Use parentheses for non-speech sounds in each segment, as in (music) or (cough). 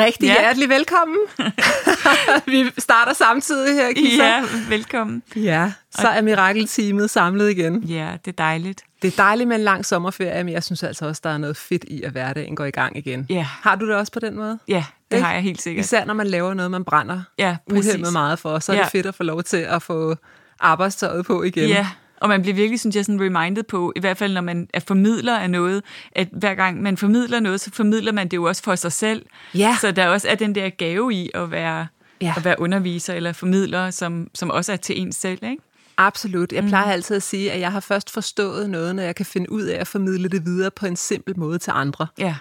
Rigtig ja. hjertelig velkommen. (laughs) vi starter samtidig her, Kisa. Ja, velkommen. Ja, så er mirakelteamet samlet igen. Ja, det er dejligt. Det er dejligt med en lang sommerferie, men jeg synes altså også, der er noget fedt i, at hverdagen går i gang igen. Ja. Har du det også på den måde? Ja, det Ik? har jeg helt sikkert. Især når man laver noget, man brænder ja, uhemmet meget for, så er ja. det fedt at få lov til at få arbejdstøjet på igen. Ja, og man bliver virkelig, synes jeg, sådan reminded på, i hvert fald når man er formidler af noget, at hver gang man formidler noget, så formidler man det jo også for sig selv. Ja. Så der også er den der gave i at være, ja. at være underviser eller formidler, som, som også er til ens selv, ikke? Absolut. Jeg plejer mm. altid at sige, at jeg har først forstået noget, når jeg kan finde ud af at formidle det videre på en simpel måde til andre. Ja.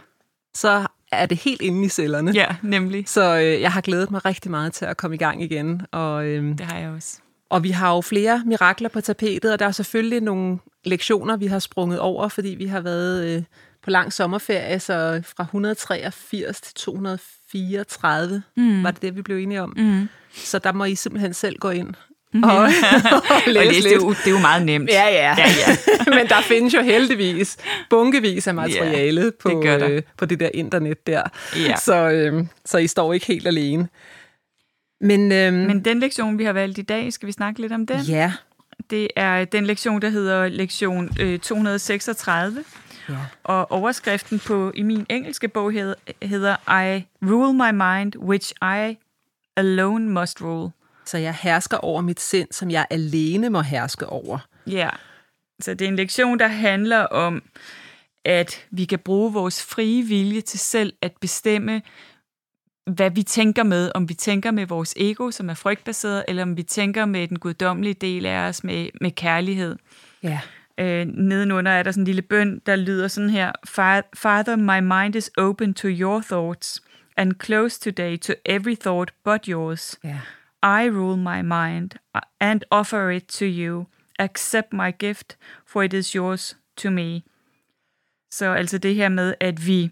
Så er det helt inde i cellerne. Ja, nemlig. Så øh, jeg har glædet mig rigtig meget til at komme i gang igen. Og, øh, det har jeg også. Og vi har jo flere mirakler på tapetet, og der er selvfølgelig nogle lektioner, vi har sprunget over, fordi vi har været øh, på lang sommerferie, så fra 183 til 234 mm. var det det, vi blev enige om. Mm. Så der må I simpelthen selv gå ind Mm. Og, og (laughs) læse, (laughs) og læse det, er jo, det er jo meget nemt. Ja, ja. ja, ja. (laughs) Men der findes jo heldigvis bunkevis af materiale ja, på, det øh, på det der internet der. Ja. Så, øh, så I står ikke helt alene. Men, øhm, Men den lektion, vi har valgt i dag, skal vi snakke lidt om den? Ja. Det er den lektion, der hedder lektion øh, 236. Ja. Og overskriften på i min engelske bog hedder, hedder I rule my mind, which I alone must rule. Så jeg hersker over mit sind, som jeg alene må herske over. Ja, så det er en lektion, der handler om, at vi kan bruge vores frie vilje til selv at bestemme, hvad vi tænker med, om vi tænker med vores ego, som er frygtbaseret, eller om vi tænker med den guddommelige del af os, med, med kærlighed. Ja. Øh, nedenunder er der sådan en lille bøn, der lyder sådan her, Father, my mind is open to your thoughts, and close today to every thought but yours. Ja. I rule my mind, and offer it to you. Accept my gift, for it is yours to me. Så altså det her med, at vi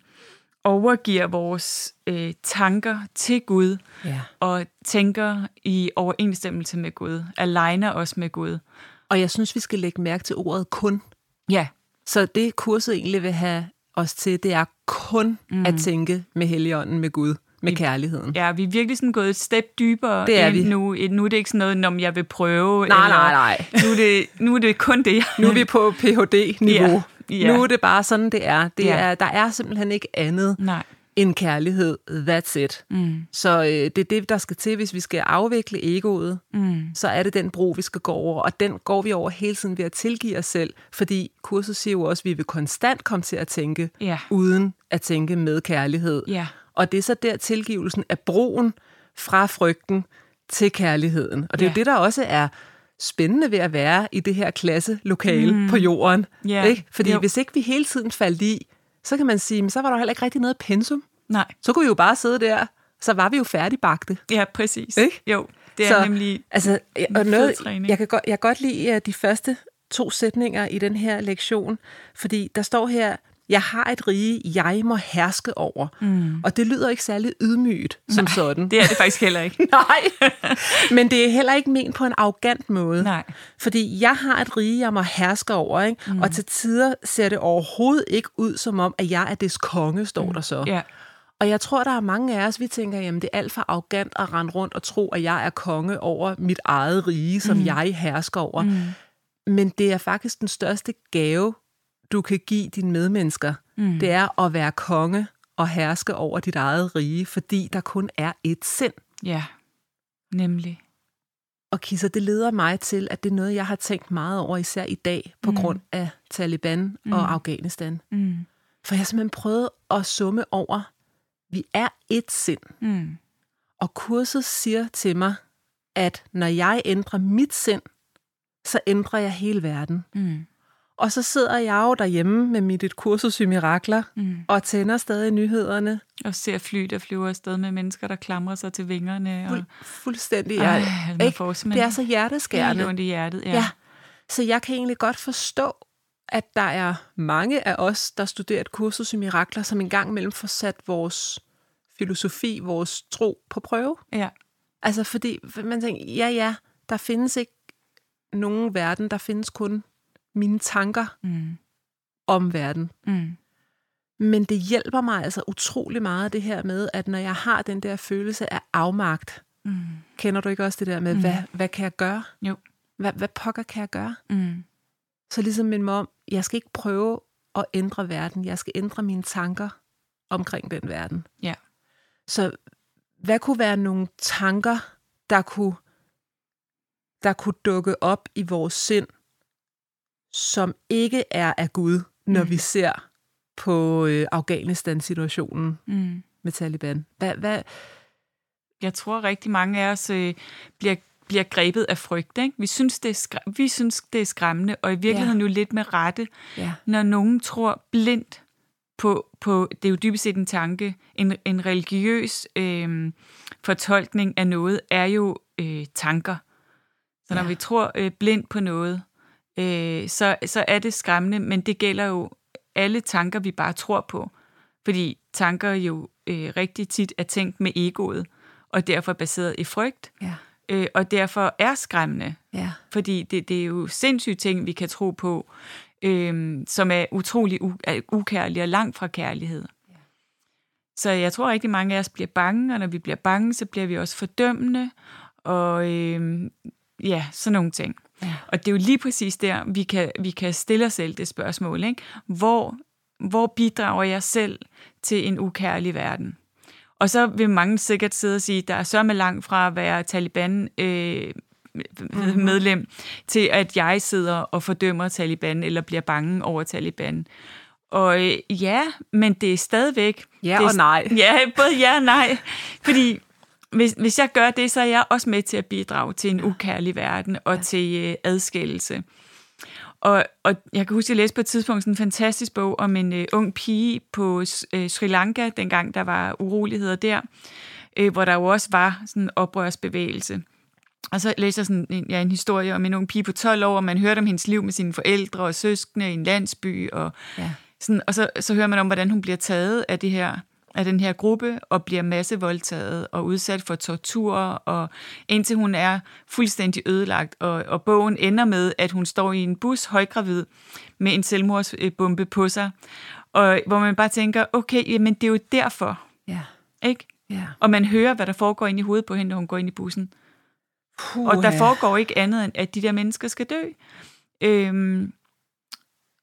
overgiver vores øh, tanker til Gud, ja. og tænker i overensstemmelse med Gud, aligner os med Gud. Og jeg synes, vi skal lægge mærke til ordet kun. Ja. Så det kurset egentlig vil have os til, det er kun mm. at tænke med Helligånden, med Gud, med kærligheden. Ja, vi er virkelig sådan gået et step dybere det er vi. nu. Nu er det ikke sådan noget, om jeg vil prøve. Nej, eller, nej, nej. Nu er, det, nu er det kun det. nu er vi på Ph.D.-niveau. Ja. Ja. Nu er det bare sådan, det er. Det ja. er der er simpelthen ikke andet Nej. end kærlighed. That's it. Mm. Så øh, det er det, der skal til, hvis vi skal afvikle egoet. Mm. Så er det den bro, vi skal gå over. Og den går vi over hele tiden ved at tilgive os selv. Fordi kurset siger jo også, at vi vil konstant komme til at tænke, ja. uden at tænke med kærlighed. Ja. Og det er så der tilgivelsen af broen fra frygten til kærligheden. Og det er jo det, der også er spændende ved at være i det her klasselokale mm. på jorden. Yeah. Ikke? Fordi jo. hvis ikke vi hele tiden faldt i, så kan man sige, så var der heller ikke rigtig noget pensum. Nej. Så kunne vi jo bare sidde der, så var vi jo færdigbagte. Ja, præcis. Ikke? Jo, det er så, nemlig altså, og noget, jeg kan godt, jeg kan godt lide uh, de første to sætninger i den her lektion, fordi der står her, jeg har et rige, jeg må herske over. Mm. Og det lyder ikke særlig ydmygt som Nej, sådan. det er det faktisk heller ikke. (laughs) Nej, men det er heller ikke ment på en arrogant måde. Nej. Fordi jeg har et rige, jeg må herske over. Ikke? Mm. Og til tider ser det overhovedet ikke ud som om, at jeg er des konge, står mm. der så. Ja. Og jeg tror, der er mange af os, vi tænker, jamen det er alt for arrogant at rende rundt og tro, at jeg er konge over mit eget rige, som mm. jeg hersker over. Mm. Men det er faktisk den største gave, du kan give dine medmennesker, mm. det er at være konge og herske over dit eget rige, fordi der kun er et sind. Ja, nemlig. Og Kisser, det leder mig til, at det er noget, jeg har tænkt meget over, især i dag, på mm. grund af Taliban mm. og Afghanistan. Mm. For jeg har simpelthen prøvet at summe over, vi er et sind. Mm. Og kurset siger til mig, at når jeg ændrer mit sind, så ændrer jeg hele verden. Mm. Og så sidder jeg jo derhjemme med mit et kursus i mirakler, Mm. og tænder stadig nyhederne. Og ser fly, der flyver afsted med mennesker, der klamrer sig til vingerne. Og... Fuld, fuldstændig. Ej, Jeg, ikke? får Det er så hjerteskærende. helt ondt i hjertet. Ja. Ja. Så jeg kan egentlig godt forstå, at der er mange af os, der studerer et kursus i mirakler, som engang imellem får sat vores filosofi, vores tro på prøve. ja. Altså fordi man tænker, ja ja, der findes ikke nogen verden, der findes kun mine tanker Mm. om verden. Mm. Men det hjælper mig altså utrolig meget, det her med, at når jeg har den der følelse af afmagt, Mm. kender du ikke også det der med, mm. hvad, hvad kan jeg gøre? Jo. Hvad, hvad pokker kan jeg gøre? Mm. Så ligesom min mom, jeg skal ikke prøve at ændre verden, jeg skal ændre mine tanker omkring den verden. Ja. Så hvad kunne være nogle tanker, der kunne, der kunne dukke op i vores sind, som ikke er af Gud, når Mm. vi ser på øh, Afghanistan-situationen Mm. med Taliban? Hvad, hvad, Jeg tror rigtig mange af os øh, bliver bliver grebet af frygt. Ikke? Vi, synes, det er skræ- vi synes, det er skræmmende, og i virkeligheden jo lidt med rette, ja. når nogen tror blindt på, på det er jo dybest set en tanke, en, en religiøs øh, fortolkning af noget er jo øh, tanker. Så når Ja. vi tror øh, blindt på noget, øh, så, så er det skræmmende, men det gælder jo alle tanker, vi bare tror på. Fordi tanker jo øh, rigtig tit er tænkt med egoet, og derfor baseret i frygt, Ja. øh, og derfor er skræmmende. Ja. Fordi det, det er jo sindssyge ting, vi kan tro på, øh, som er utrolig u- er ukærlige og langt fra kærlighed. Så jeg tror rigtig mange af os bliver bange, og når vi bliver bange, så bliver vi også fordømmende, og øh, ja, sådan nogle ting. Ja. Og det er jo lige præcis der, vi kan, vi kan stille os selv det spørgsmål. Ikke? Hvor, hvor bidrager jeg selv til en ukærlig verden? Og så vil mange sikkert sidde og sige, der er så med langt fra at være Taliban øh, Mhm. medlem, til at jeg sidder og fordømmer Taliban, eller bliver bange over Taliban. Og øh, ja, men det er stadigvæk... Ja det og nej. Ja, både ja og nej. Fordi hvis, hvis jeg gør det, så er jeg også med til at bidrage til en ukærlig verden og ja. til øh, adskillelse. Og, og jeg kan huske, at jeg læste på et tidspunkt sådan en fantastisk bog om en øh, ung pige på øh, Sri Lanka, dengang der var uroligheder der, øh, hvor der jo også var sådan en oprørsbevægelse. Og så læste jeg sådan en, ja, en historie om en ung pige på 12 år, og man hørte om hendes liv med sine forældre og søskende i en landsby, og, Ja. sådan, og så, så hører man om, hvordan hun bliver taget af det her af den her gruppe og bliver massevoldtaget og udsat for tortur, og indtil hun er fuldstændig ødelagt. Og, og bogen ender med, at hun står i en bus højgravid med en selvmordsbombe på sig, og hvor man bare tænker, okay, jamen det er jo derfor, Ja. ikke? Ja. Og man hører, hvad der foregår ind i hovedet på hende, når hun går ind i bussen. Puh, Og der foregår ikke andet, end at de der mennesker skal dø. Øhm,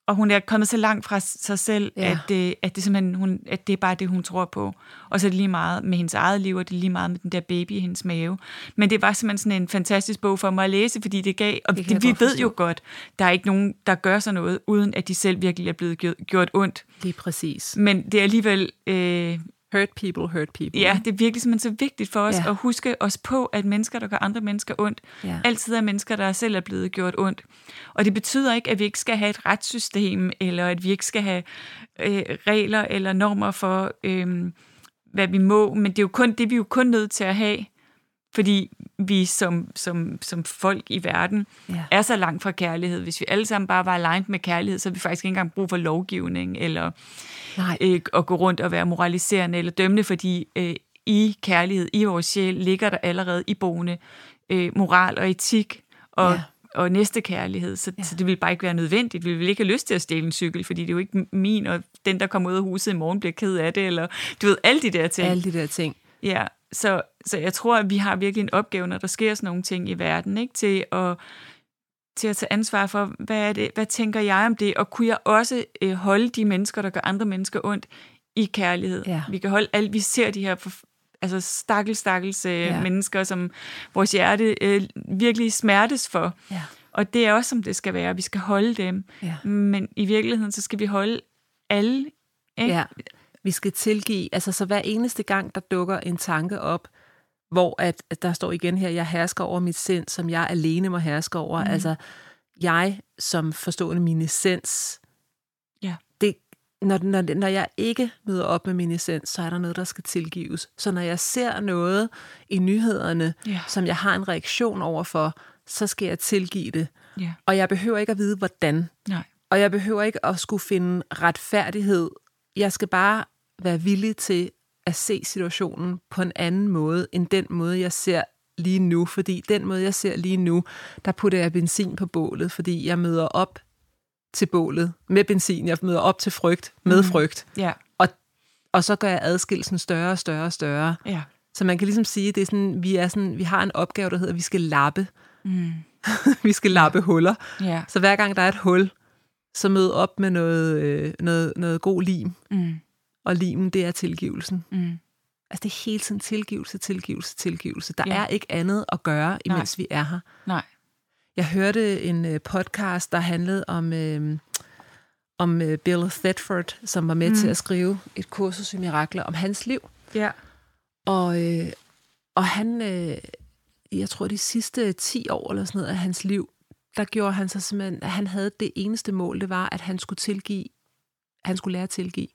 og hun er kommet så langt fra sig selv, Ja. at, det, at, det simpelthen, hun, at det er bare det, hun tror på. Og så er det lige meget med hendes eget liv, og det er lige meget med den der baby i hendes mave. Men det var simpelthen sådan en fantastisk bog for mig at læse, fordi det gav, og Det det vi ved jo godt, der er ikke nogen, der gør sådan noget, uden at de selv virkelig er blevet gjort, gjort ondt. Lige præcis. Men det er alligevel... Øh, Hurt people, hurt people. Ja, det er virkelig simpelthen så vigtigt for os Ja. at huske os på, at mennesker, der gør andre mennesker ondt, Ja. altid er mennesker, der selv er blevet gjort ondt. Og det betyder ikke, at vi ikke skal have et retssystem, eller at vi ikke skal have øh, regler eller normer for, øh, hvad vi må, men det er jo kun det, vi er jo kun nødt til at have, fordi vi som, som, som folk i verden Ja. er så langt fra kærlighed. Hvis vi alle sammen bare var aligned med kærlighed, så har vi faktisk ikke engang brug for lovgivning, eller Nej. øh, at gå rundt og være moraliserende eller dømmende, fordi øh, i kærlighed, i vores sjæl, ligger der allerede iboende øh, moral og etik og, Ja. og næste kærlighed. Så, ja. så det vil bare ikke være nødvendigt. Vi vil ikke have lyst til at stjæle en cykel, fordi det er jo ikke min, og den, der kommer ud af huset i morgen, bliver ked af det, eller du ved, alle de der ting. Alle de der ting. Ja, så, så jeg tror, at vi har virkelig en opgave, når der sker sådan nogle ting i verden, ikke? til at til at tage ansvar for, hvad, er det, hvad tænker jeg om det, og kunne jeg også øh, holde de mennesker, der gør andre mennesker ondt, i kærlighed. Ja. Vi kan holde alt, vi ser de her, altså stakkels, stakkels øh, ja. mennesker, som vores hjerte øh, virkelig smertes for. Ja. Og det er også, som det skal være. Vi skal holde dem. Ja. Men i virkeligheden, så skal vi holde alle. Ikke? Ja, vi skal tilgive, altså så hver eneste gang, der dukker en tanke op, hvor at, at der står igen her, jeg hersker over mit sind, som jeg alene må herske over. Mm. Altså, jeg som forstående min essens, Ja. det, når, når, når jeg ikke møder op med min essens, så er der noget, der skal tilgives. Så når jeg ser noget i nyhederne, Ja. som jeg har en reaktion overfor, så skal jeg tilgive det. Ja. Og jeg behøver ikke at vide, hvordan. Nej. Og jeg behøver ikke at skulle finde retfærdighed. Jeg skal bare være villig til at se situationen på en anden måde, end den måde, jeg ser lige nu. Fordi den måde, jeg ser lige nu, der putter jeg benzin på bålet, fordi jeg møder op til bålet med benzin. Jeg møder op til frygt med mm. frygt. Ja. Og, og så gør jeg adskillelsen større og større og større. Ja. Så man kan ligesom sige, det er sådan, vi, er sådan, vi har en opgave, der hedder, at vi skal lappe. Mm. (laughs) vi skal lappe huller. Ja. Så hver gang der er et hul, så mød op med noget, øh, noget, noget god lim. Mm. Og limen, det er tilgivelsen. Mm. Altså det er hele tiden tilgivelse, tilgivelse, tilgivelse. Der Ja. er ikke andet at gøre, imens vi er her. Nej. Jeg hørte en øh, podcast, der handlede om, øh, om øh, Bill Thetford, som var med mm. til at skrive et kursus i mirakler om hans liv. Ja. Og, øh, og han, øh, jeg tror de sidste 10 år eller sådan noget af hans liv, der gjorde han sig simpelthen, at han havde det eneste mål, det var, at han skulle tilgive, han skulle lære at tilgive.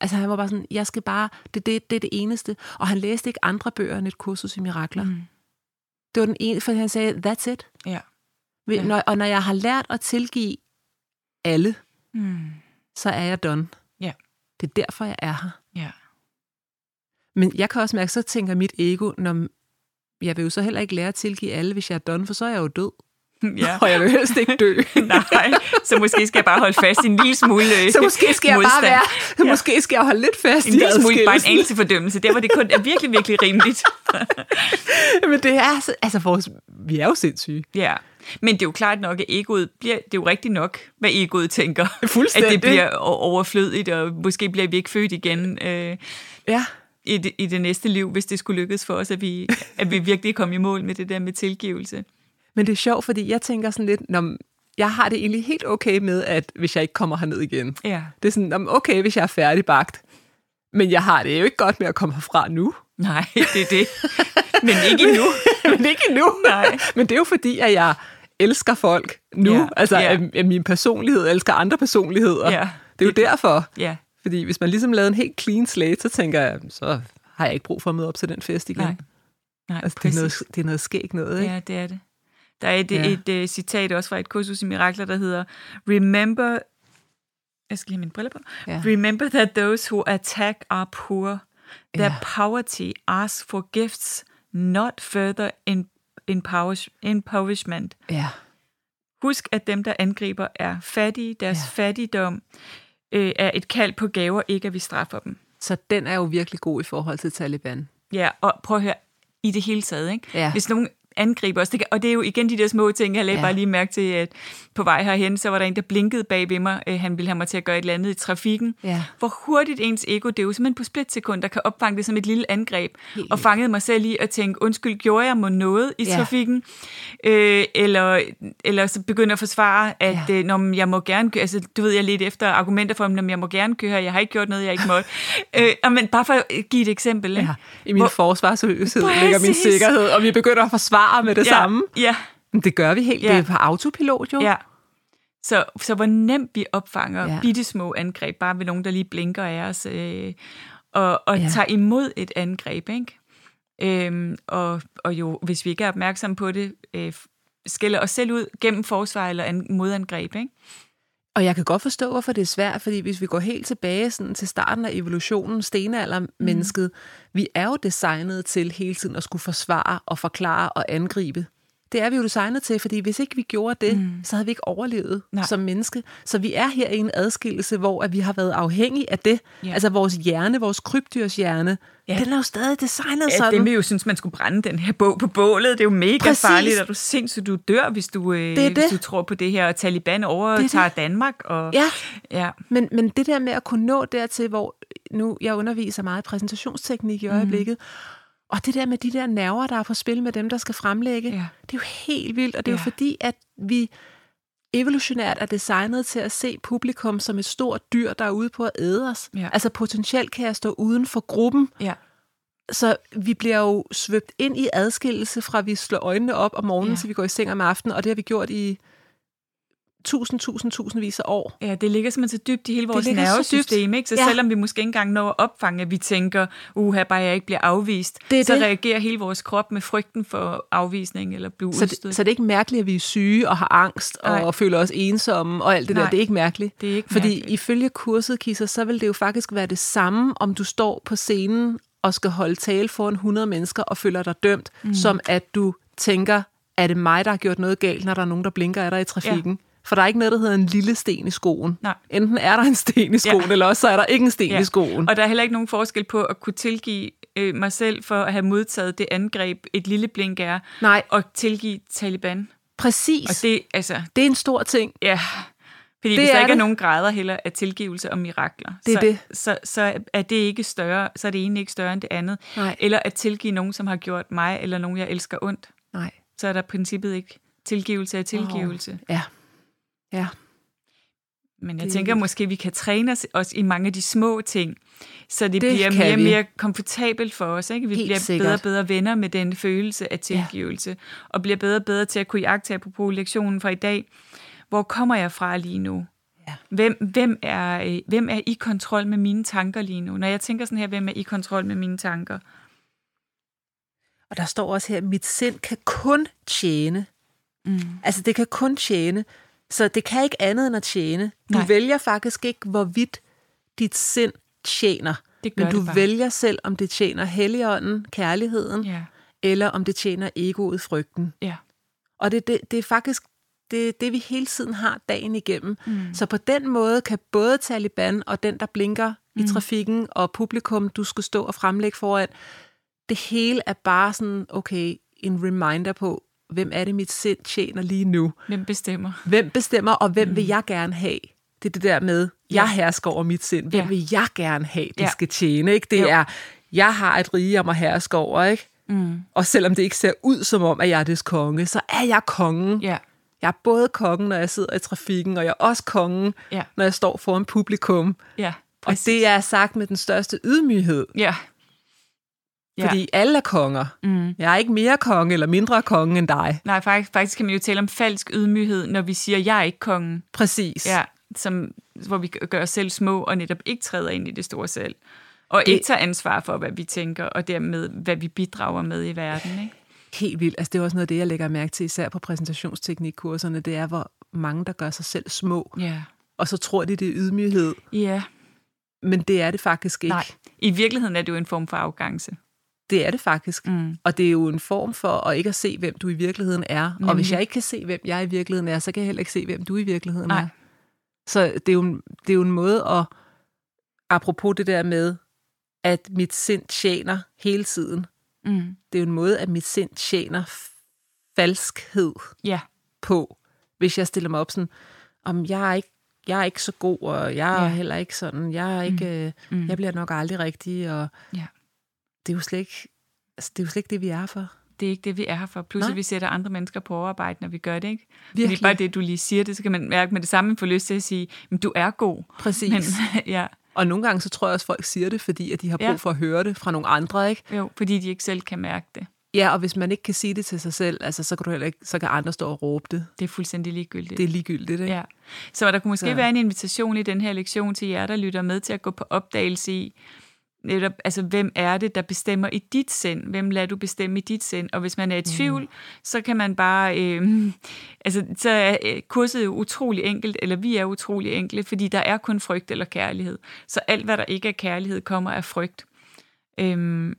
Altså han var bare sådan, jeg skal bare, det, det, det er det eneste. Og han læste ikke andre bøger end et kursus i mirakler. Mm. Det var den ene, for han sagde, that's it. Ja. Ja. Ja. Når, og når jeg har lært at tilgive alle, Mm. så er jeg done. Ja. Det er derfor, jeg er her. Ja. Men jeg kan også mærke, så tænker mit ego, når jeg vil jo så heller ikke lære at tilgive alle, hvis jeg er done, for så er jeg jo død. (laughs) Ja. Og jeg vil helst ikke dø. (laughs) Nej, så måske skal jeg bare holde fast i en lille smule øh, så måske skal jeg modstand. bare være, så Ja. måske skal jeg holde lidt fast En i lille smule, bare en anelse fordømmelse. Der, hvor det kun er virkelig, virkelig rimeligt. (laughs) Men det er, så- altså vores, vi er jo sindssyge. Ja. Men det er jo klart nok, at egoet bliver, det er jo rigtigt nok, hvad egoet tænker. Fuldstændig. At det bliver overflødigt, og måske bliver vi ikke født igen øh, Ja. i, det, i det næste liv, hvis det skulle lykkes for os, at vi, at vi virkelig kom i mål med det der med tilgivelse. Men det er sjovt, fordi jeg tænker sådan lidt, når jeg har det egentlig helt okay med, at hvis jeg ikke kommer herned igen. Ja. Det er sådan, "Nå, men okay, hvis jeg er færdigbagt. Men jeg har det jo ikke godt med at komme herfra nu. Nej, det er det. Men ikke endnu. (laughs) Men ikke nu. Nej. Men det er jo fordi, at jeg elsker folk nu. Ja, Altså, ja. At, at min personlighed elsker andre personligheder. Ja. Det er jo derfor. Ja, Fordi hvis man ligesom lavede en helt clean slate, så tænker jeg, så har jeg ikke brug for at møde op til den fest igen. nej. Nej, Altså, det, er noget, det er noget skægt noget, ikke? Ja, det er det. Der er et, Ja. et, et uh, citat også fra et kursus i mirakler, der hedder Remember, jeg skal have mine briller på. Ja. Remember that those who attack are poor. Their Ja. poverty asks for gifts, not further in, impoverishment. ja. Husk, at dem, der angriber, er fattige. Deres ja. fattigdom øh, er et kald på gaver, ikke at vi straffer dem. Så den er jo virkelig god i forhold til Taliban. Ja, og prøv at høre, i det hele taget, ikke? Ja. Hvis nogen angriber os, det kan, og det er jo igen de der små ting, jeg lagde Ja. bare lige mærke til, at på vej herhen, så var der en, der blinkede bag ved mig. Øh, Han ville have mig til at gøre et eller andet i trafikken. Ja. Hvor hurtigt ens ego, det er jo simpelthen på splitsekund, der kan opfange det som et lille angreb. Helt og fangede mig selv i at tænke, undskyld, gjorde jeg mig noget i Ja. trafikken? Øh, eller, eller så begynder at forsvare, at Ja. øh, når jeg må gerne køre, altså du ved, jeg lidt efter argumenter for, om jeg må gerne køre jeg har ikke gjort noget, jeg ikke måtte. (laughs) øh, men bare for at give et eksempel. Ja. I min Hvor- forsvarsløshed ligger min sikkerhed, og vi begynder at forsvare med det ja, samme. Ja, Men det gør vi helt. Ja. Det er på autopilot jo. Ja. Så, så hvor nemt vi opfanger Ja. bitte små angreb, bare ved nogen, der lige blinker af os, øh, og, og Ja. tager imod et angreb. Ikke? Øhm, og, og jo, hvis vi ikke er opmærksomme på det, øh, skælder os selv ud gennem forsvar eller an, modangreb. Ikke? Og jeg kan godt forstå, hvorfor det er svært, fordi hvis vi går helt tilbage sådan, til starten af evolutionen, stenaldermennesket, mm. vi er jo designet til hele tiden at skulle forsvare og forklare og angribe. Det er vi jo designet til, fordi hvis ikke vi gjorde det, mm. så havde vi ikke overlevet Nej. som menneske. Så vi er her i en adskillelse, hvor at vi har været afhængige af det. Ja. Altså vores hjerne, vores krybdyrshjerne, ja. den er jo stadig designet ja, sådan. det vil jo synes, man skulle brænde den her bog på bålet. Det er jo mega Præcis. farligt, at du sindssygt, du dør, hvis du, øh, det hvis det. du tror på det her, og Taliban overtager det det. Danmark. Og, ja, ja. Men, men det der med at kunne nå dertil, hvor nu jeg underviser meget præsentationsteknik i mhm. øjeblikket, mm og det der med de der nerver, der er på spil med dem, der skal fremlægge, ja. det er jo helt vildt. Og det er ja. jo fordi, at vi evolutionært er designet til at se publikum som et stort dyr, der er ude på at æde os. Ja. Altså potentielt kan jeg stå uden for gruppen. Ja. Så vi bliver jo svøbt ind i adskillelse fra, vi slår øjnene op om morgenen, ja. til vi går i seng om aftenen, og det har vi gjort i tusind, tusind, tusindvis af år. Ja, det ligger simpelthen så dybt i hele vores nervesystem, så ikke? Så ja. selvom vi måske ikke engang når at opfange, at vi tænker, uha, bare jeg ikke bliver afvist, det så det. reagerer hele vores krop med frygten for afvisning eller blive så det, så det er ikke mærkeligt, at vi er syge og har angst og Nej. føler os ensomme og alt det Nej. der. Det er ikke mærkeligt. Det er ikke Fordi mærkeligt. ifølge kurset, Kisser, så vil det jo faktisk være det samme, om du står på scenen og skal holde tale foran 100 mennesker og føler dig dømt, mm. som at du tænker, er det mig, der har gjort noget galt, når der er nogen, der blinker af dig i trafikken? For der er ikke noget, der hedder en lille sten i skoen. Nej. Enten er der en sten i skoen, ja. eller også så er der ikke en sten ja. i skoen. Og der er heller ikke nogen forskel på at kunne tilgive øh, mig selv for at have modtaget det angreb, et lille blink er, Nej. og tilgive Taliban. Præcis. Og det, altså, det er en stor ting. Ja, fordi det hvis der ikke det. er nogen grader heller af tilgivelse og mirakler, det er så, det. Så, så er det ikke større, så er det ene ikke større end det andet. Nej. Eller at tilgive nogen, som har gjort mig, eller nogen, jeg elsker ondt. Nej. Så er der princippet ikke tilgivelse af tilgivelse. Oh. Ja. Ja. Men jeg det... tænker måske, vi kan træne os også i mange af de små ting, så det, det bliver mere og mere komfortabelt for os. Ikke? Vi Helt bliver sikkert. bedre og bedre venner med den følelse af tilgivelse, ja. og bliver bedre og bedre til at kunne jagte på lektionen fra i dag. Hvor kommer jeg fra lige nu? Ja. Hvem, hvem, er, øh, hvem er i kontrol med mine tanker lige nu? Når jeg tænker sådan her, hvem er i kontrol med mine tanker? Og der står også her, mit sind kan kun tjene. Mm. Altså det kan kun tjene. Så det kan ikke andet end at tjene. Du Nej. vælger faktisk ikke, hvorvidt dit sind tjener. Det men du vælger selv, om det tjener helligånden, kærligheden, ja. eller om det tjener egoet, frygten. Ja. Og det, det, det er faktisk det, det, vi hele tiden har dagen igennem. Mm. Så på den måde kan både Taliban og den, der blinker mm. i trafikken, og publikum, du skal stå og fremlægge foran, det hele er bare sådan, okay, en reminder på, hvem er det, mit sind tjener lige nu? Hvem bestemmer? Hvem bestemmer, og hvem mm. vil jeg gerne have? Det er det der med, jeg ja. hersker over mit sind. Hvem ja. vil jeg gerne have, det ja. skal tjene? Ikke? Det jo. er, jeg har et rige om at herske over, ikke? Mm. Og selvom det ikke ser ud som om, at jeg er des konge, så er jeg kongen. Ja. Jeg er både kongen, når jeg sidder i trafikken, og jeg er også kongen, ja. når jeg står foran publikum. Ja, og det er sagt med den største ydmyghed. Ja. Ja. Fordi alle er konger. Mm. Jeg er ikke mere konge eller mindre konge end dig. Nej, faktisk, faktisk kan man jo tale om falsk ydmyghed, når vi siger, jeg er ikke kongen. Præcis. Ja, som, hvor vi gør os selv små og netop ikke træder ind i det store selv. Og det... ikke tager ansvar for, hvad vi tænker, og dermed, hvad vi bidrager med i verden. Ikke? Helt vildt. Altså, det er også noget af det, jeg lægger mærke til, især på præsentationsteknikkurserne. Det er, hvor mange, der gør sig selv små. Ja. Og så tror de, det er ydmyghed. Ja. Men det er det faktisk ikke. Nej, i virkeligheden er det jo en form for afgangse. Det er det faktisk. Mm. Og det er jo en form for at ikke at se, hvem du i virkeligheden er. Mm. Og hvis jeg ikke kan se, hvem jeg i virkeligheden er, så kan jeg heller ikke se, hvem du i virkeligheden Nej. er. Så det er, jo, det er jo en måde at, apropos det der med, at mit sind tjener hele tiden. Mm. Det er jo en måde, at mit sind tjener falskhed ja. på. Hvis jeg stiller mig op sådan, om jeg er ikke jeg er ikke så god, og jeg er ja. heller ikke sådan, jeg er ikke, mm. Mm. jeg bliver nok aldrig rigtig, og ja det er jo slet ikke, altså, det, er jo slet ikke det, vi er for. Det er ikke det, vi er her for. Plus, at vi sætter andre mennesker på overarbejde, når vi gør det, ikke? Virkelig. Fordi bare det, du lige siger det, så kan man mærke med det samme, man får lyst til at sige, men du er god. Præcis. Men, (laughs) ja. Og nogle gange, så tror jeg også, at folk siger det, fordi at de har brug ja. for at høre det fra nogle andre, ikke? Jo, fordi de ikke selv kan mærke det. Ja, og hvis man ikke kan sige det til sig selv, altså, så kan du heller ikke, så kan andre stå og råbe det. Det er fuldstændig ligegyldigt. Det er ligegyldigt, ikke? Ja. Så der kunne måske ja. være en invitation i den her lektion til jer, der lytter med til at gå på opdagelse i, netop, altså hvem er det, der bestemmer i dit sind? Hvem lader du bestemme i dit sind? Og hvis man er i tvivl, mm. så kan man bare, øh, (laughs) altså så er øh, kurset jo utrolig enkelt, eller vi er utrolig enkle, fordi der er kun frygt eller kærlighed. Så alt, hvad der ikke er kærlighed, kommer af frygt. Øhm,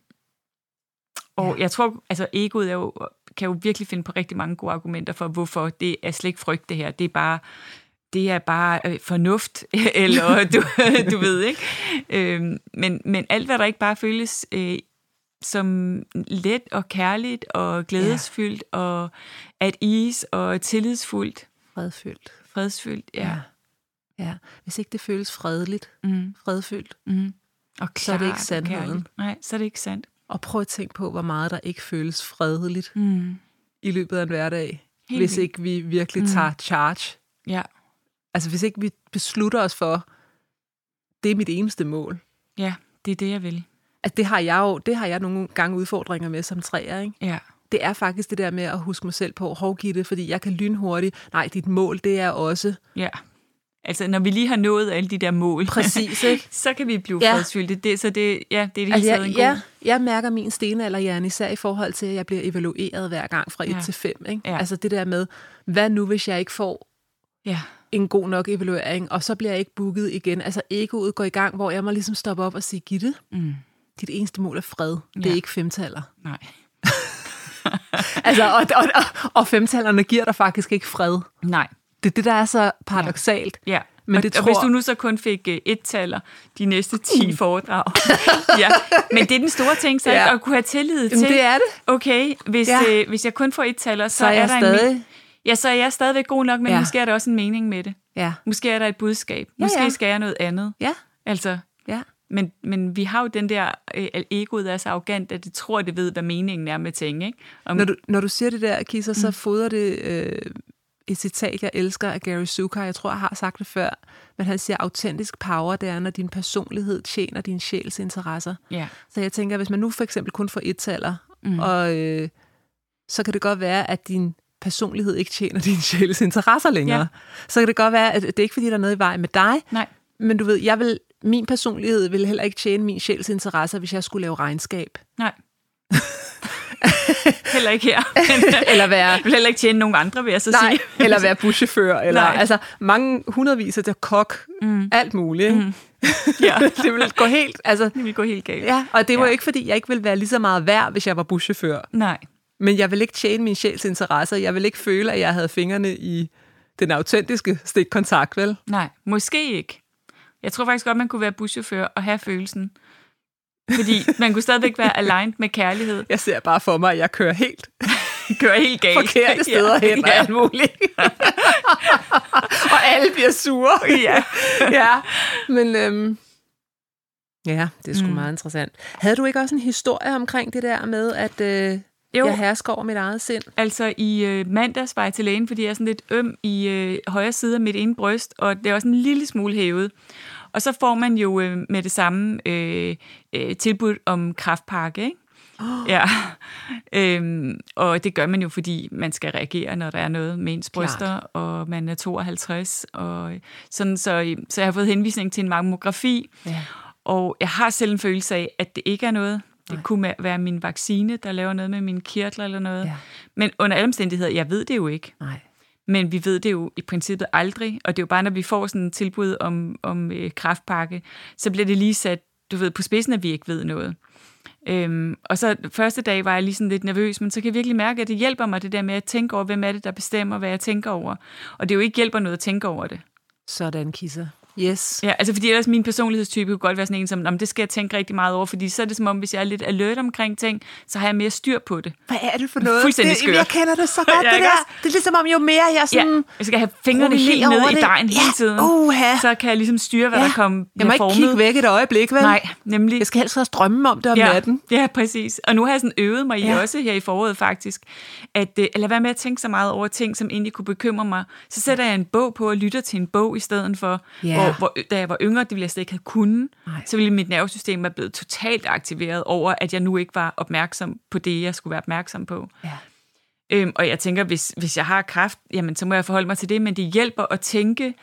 og ja. jeg tror, altså egoet er jo kan jo virkelig finde på rigtig mange gode argumenter for, hvorfor det er slet ikke frygt, det her. Det er bare, det er bare øh, fornuft, (laughs) eller du, du ved, ikke? Øhm, men, men alt, hvad der ikke bare føles øh, som let og kærligt og glædesfyldt ja. og at is og tillidsfuldt. Fredfyldt. Fredsfyldt, ja. ja. Ja, hvis ikke det føles fredeligt, mm. fredfyldt, mm. og klart, så er det ikke sandheden. Nej, så er det ikke sandt. Og prøv at tænke på, hvor meget der ikke føles fredeligt mm. i løbet af en hverdag, Helt hvis ikke vi virkelig mm. tager charge. Ja. Altså hvis ikke vi beslutter os for, det er mit eneste mål. Ja, det er det, jeg vil. At det har jeg jo det har jeg nogle gange udfordringer med som træer, ikke? Ja. Det er faktisk det der med at huske mig selv på, hovgitte, fordi jeg kan lynhurtigt. Nej, dit mål, det er også... Ja. Altså, når vi lige har nået alle de der mål, Præcis, ikke? (laughs) så kan vi blive ja. fredsfyldte. Det, så det, ja, det er det altså, jeg, en god... Ja, jeg mærker min stenalderhjerne især i forhold til, at jeg bliver evalueret hver gang fra 1 ja. til 5. Ikke? Ja. Altså det der med, hvad nu, hvis jeg ikke får ja. En god nok evaluering, og så bliver jeg ikke booket igen. Altså egoet går i gang, hvor jeg må ligesom stoppe op og sige, Gitte, mm. dit eneste mål er fred. Det ja. er ikke femtaller. Nej. (laughs) altså, og, og, og, og femtallerne giver dig faktisk ikke fred. Nej. Det er det, der er så paradoxalt. Ja. ja. Men og, det tror... og hvis du nu så kun fik uh, et-taller de næste (laughs) 10 mm. foredrag. (laughs) ja. Men det er den store ting, så ja. at kunne have tillid til. Jamen, det er det. Okay, hvis, ja. uh, hvis jeg kun får et-taller, så, så er, er der stadig... en... Ja, så er jeg stadigvæk god nok, men ja. måske er der også en mening med det. Ja. Måske er der et budskab. Måske ja, ja. skal jeg noget andet. Ja. Altså, ja. Men, men vi har jo den der, øh, egoet er så arrogant, at det tror, det ved, hvad meningen er med ting. Ikke? Om... Når, du, når du siger det der, Kisser, så mm. fodrer det øh, et citat, jeg elsker af Gary Zucker. Jeg tror, jeg har sagt det før. Men han siger, autentisk power, det er, når din personlighed tjener din sjæls interesser. Ja. Så jeg tænker, hvis man nu for eksempel kun får et taler, mm. og øh, så kan det godt være, at din personlighed ikke tjener din sjæls interesser længere. Ja. Så kan det godt være, at det er ikke fordi, der er noget i vej med dig. Nej. Men du ved, jeg vil, min personlighed vil heller ikke tjene min sjæls interesser, hvis jeg skulle lave regnskab. Nej. (laughs) heller ikke her. (laughs) eller være... vil heller ikke tjene nogen andre, vil jeg så Nej, sige. eller være buschauffør. Eller, Nej. altså, mange hundredvis af kok. Mm. Alt muligt. Mm. (laughs) Ja. det vil gå helt... Altså, det vil gå helt galt. Ja, og det var ja. ikke, fordi jeg ikke ville være lige så meget værd, hvis jeg var buschauffør. Nej. Men jeg vil ikke tjene min sjæls interesser. Jeg vil ikke føle, at jeg havde fingrene i den autentiske stikkontakt, vel? Nej, måske ikke. Jeg tror faktisk godt, man kunne være buschauffør og have følelsen. Fordi (laughs) man kunne stadigvæk være aligned med kærlighed. Jeg ser bare for mig, at jeg kører helt... (laughs) kører helt galt. Forkerte steder ja. hen og ja. alt muligt. (laughs) og alle bliver sure. ja. ja. Men øhm, ja, det er sgu mm. meget interessant. Havde du ikke også en historie omkring det der med, at øh, jo. jeg hersker over mit eget sind? Altså i øh, mandags var jeg til lægen, fordi jeg er sådan lidt øm i øh, højre side af mit ene bryst, og det er også en lille smule hævet. Og så får man jo øh, med det samme øh, øh, tilbud om kraftpakke, ikke? Oh. Ja, (laughs) øhm, og det gør man jo, fordi man skal reagere, når der er noget med ens bryster, Klart. og man er 52, og sådan, så, så jeg har fået henvisning til en mammografi, ja. og jeg har selv en følelse af, at det ikke er noget. Det Nej. kunne være min vaccine, der laver noget med mine kirtler eller noget. Ja. Men under alle omstændigheder, jeg ved det jo ikke. Nej. Men vi ved det jo i princippet aldrig, og det er jo bare, når vi får sådan et tilbud om, om øh, kraftpakke, så bliver det lige sat, du ved, på spidsen, at vi ikke ved noget. Øhm, og så første dag var jeg lige sådan lidt nervøs, men så kan jeg virkelig mærke, at det hjælper mig det der med at tænke over, hvem er det, der bestemmer, hvad jeg tænker over. Og det er jo ikke hjælper noget at tænke over det. Sådan, Kisser. Yes. Ja, altså fordi ellers min personlighedstype kunne godt være sådan en som, om det skal jeg tænke rigtig meget over, fordi så er det som om, hvis jeg er lidt alert omkring ting, så har jeg mere styr på det. Hvad er det for noget? Fuldstændig skørt. Jeg kender det så godt, (laughs) ja, det der. Det er ligesom om, jo mere jeg sådan... Ja, jeg skal have fingrene helt nede i dejen hele tiden, uh-huh. så kan jeg ligesom styre, hvad ja. der kommer Jeg må ikke formet. kigge væk et øjeblik, vel? Nej, nemlig. Jeg skal helst også drømme om det om ja. natten. Ja, præcis. Og nu har jeg sådan øvet mig i ja. også her i foråret faktisk, at uh, lade være med at tænke så meget over ting, som egentlig kunne bekymre mig. Så sætter jeg en bog på og lytter til en bog i stedet for, ja. Hvor, hvor, da jeg var yngre, det ville jeg slet ikke have kunnet, Nej. så ville mit nervesystem være blevet totalt aktiveret over, at jeg nu ikke var opmærksom på det, jeg skulle være opmærksom på. Ja. Øhm, og jeg tænker, hvis, hvis jeg har kraft, jamen så må jeg forholde mig til det, men det hjælper at tænke,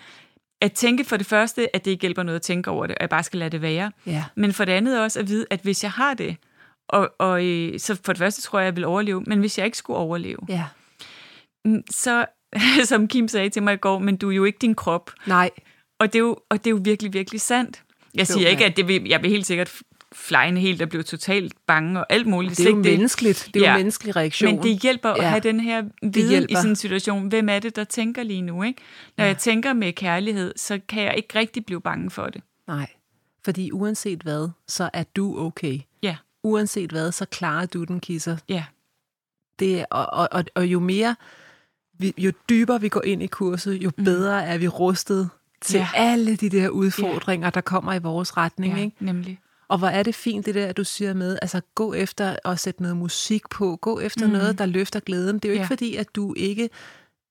at tænke for det første, at det ikke hjælper noget at tænke over det, og jeg bare skal lade det være. Ja. Men for det andet også at vide, at hvis jeg har det, og, og øh, så for det første tror jeg, jeg vil overleve, men hvis jeg ikke skulle overleve, ja. Mm, så, (laughs) som Kim sagde til mig i går, men du er jo ikke din krop. Nej. Og det er jo, og det er jo virkelig, virkelig sandt. Jeg siger ikke, at det vil, jeg vil helt sikkert flejende helt og blive totalt bange og alt muligt. Det er jo ikke menneskeligt. Det er jo Ja. en menneskelig reaktion. Men det hjælper at Ja. have den her viden i sådan en situation. Hvem er det, der tænker lige nu? Ikke? Når ja. jeg tænker med kærlighed, så kan jeg ikke rigtig blive bange for det. Nej, fordi uanset hvad, så er du okay. Ja, Uanset hvad, så klarer du den, kisser. ja, Det, og, og, og, og jo mere, jo dybere vi går ind i kurset, jo bedre er vi rustet til Ja. alle de der udfordringer, der kommer i vores retning. ja Ikke? nemlig. Og hvor er det fint, det der, du siger med, altså gå efter at sætte noget musik på, gå efter mm. noget, der løfter glæden. Det er jo ikke Ja. fordi, at du ikke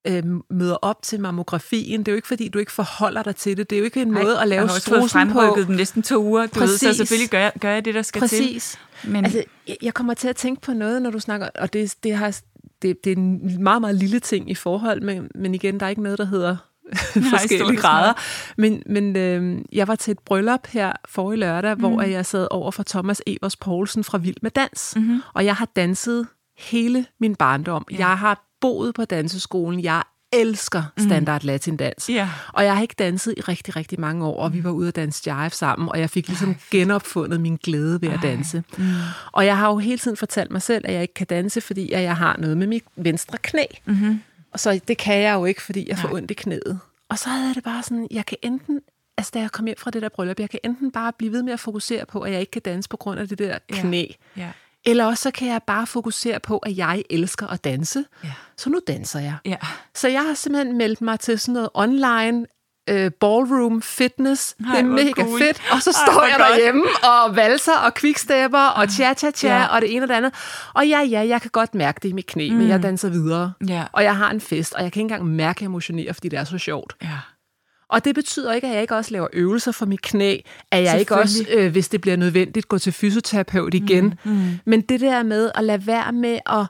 øh, møder op til mammografien. Det er jo ikke fordi, du ikke forholder dig til det. Det er jo ikke en Nej, måde at lave jeg strusen på. fremrykket den næsten to uger. Du ved, så Præcis. selvfølgelig gør jeg, gør jeg det, der skal til. Præcis. Men Altså, jeg- jeg kommer til at tænke på noget, når du snakker, og det, det, har, det, det er en meget, meget lille ting i forhold, men, men igen, der er ikke noget, der hedder (laughs) forskellige grader. Men, men øh, jeg var til et bryllup her forrige lørdag, mm. hvor jeg sad over for Thomas Evers Poulsen fra Vild med Dans, mm-hmm. og jeg har danset hele min barndom. Ja. Jeg har boet på danseskolen. Jeg elsker standard latin dans. Ja. Og jeg har ikke danset i rigtig, rigtig mange år, og vi var ude at danse jive sammen, og jeg fik ligesom genopfundet min glæde ved at danse. Mm. Og jeg har jo hele tiden fortalt mig selv, at jeg ikke kan danse, fordi at jeg har noget med mit venstre knæ. Mm-hmm. Og så det kan jeg jo ikke, fordi jeg får ondt i knæet. Og så havde jeg det bare sådan, jeg kan enten, altså da jeg kom hjem fra det der bryllup, jeg kan enten bare blive ved med at fokusere på, at jeg ikke kan danse på grund af det der knæ. ja. Eller også så kan jeg bare fokusere på, at jeg elsker at danse. Ja. Så nu danser jeg. Ja. Så jeg har simpelthen meldt mig til sådan noget online øh, ballroom fitness. Nej, det er mega cool. fedt. Og så Ej, står hvor jeg godt. derhjemme og valser og quickstepper og cha-cha-cha Ja. og det ene og det andet. Og ja, ja, jeg kan godt mærke det i mit knæ, mm. men jeg danser videre. Ja. Og jeg har en fest, og jeg kan ikke engang mærke, at jeg motionerer, fordi det er så sjovt. Ja. Og det betyder ikke, at jeg ikke også laver øvelser for mit knæ, at jeg ikke også, øh, hvis det bliver nødvendigt, går til fysioterapeut igen. Mm, mm. Men det der med at lade være med at,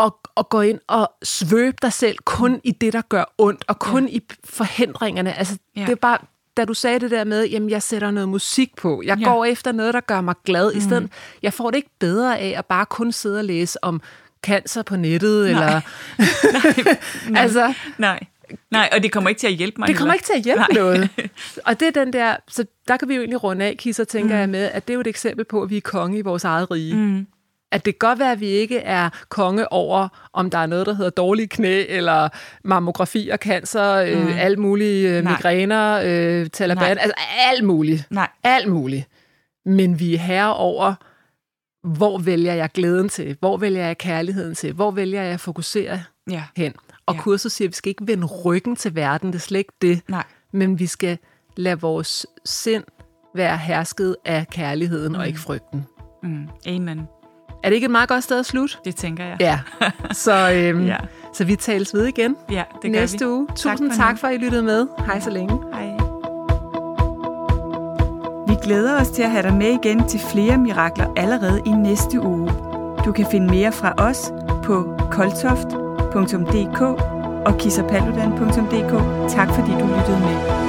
at, at gå ind og svøbe dig selv kun i det, der gør ondt, og kun ja. i forhindringerne. Altså, Ja. det er bare, da du sagde det der med, jamen jeg sætter noget musik på, jeg Ja. går efter noget, der gør mig glad, mm. i stedet, jeg får det ikke bedre af at bare kun sidde og læse om cancer på nettet, Nej. eller... (laughs) (laughs) altså, Nej. Nej, og det kommer ikke til at hjælpe mig det kommer heller. ikke til at hjælpe Nej. noget. (laughs) Og det er den der, så der kan vi jo egentlig runde af, Kisser, tænker mm. jeg med, at det er jo et eksempel på, at vi er konge i vores eget rige. Mm. At det godt være, at vi ikke er konge over, om der er noget, der hedder dårlige knæ, eller mammografi og cancer, mm. øh, alt mulige øh, migræner, øh, Taliban, Nej. altså alt muligt. Nej. Alt muligt. Men vi er herre over, hvor vælger jeg glæden til? Hvor vælger jeg kærligheden til? Hvor vælger jeg at fokusere Ja. hen? Og Ja. ja. kurset siger, at vi skal ikke vende ryggen til verden, det er slet ikke det. Nej. Men vi skal lade vores sind være hersket af kærligheden mm. og ikke frygten. Mm. Amen. Er det ikke et meget godt sted at slutte? Det tænker jeg. Ja. Så, øhm, (laughs) Ja. så vi tales ved igen Ja, det næste gør vi. uge. Tusind for tak for, at I lyttede med. Hej så længe. Hej. Vi glæder os til at have dig med igen til flere mirakler allerede i næste uge. Du kan finde mere fra os på koltoft.dk og kissapaludan.dk. Tak fordi du lyttede med.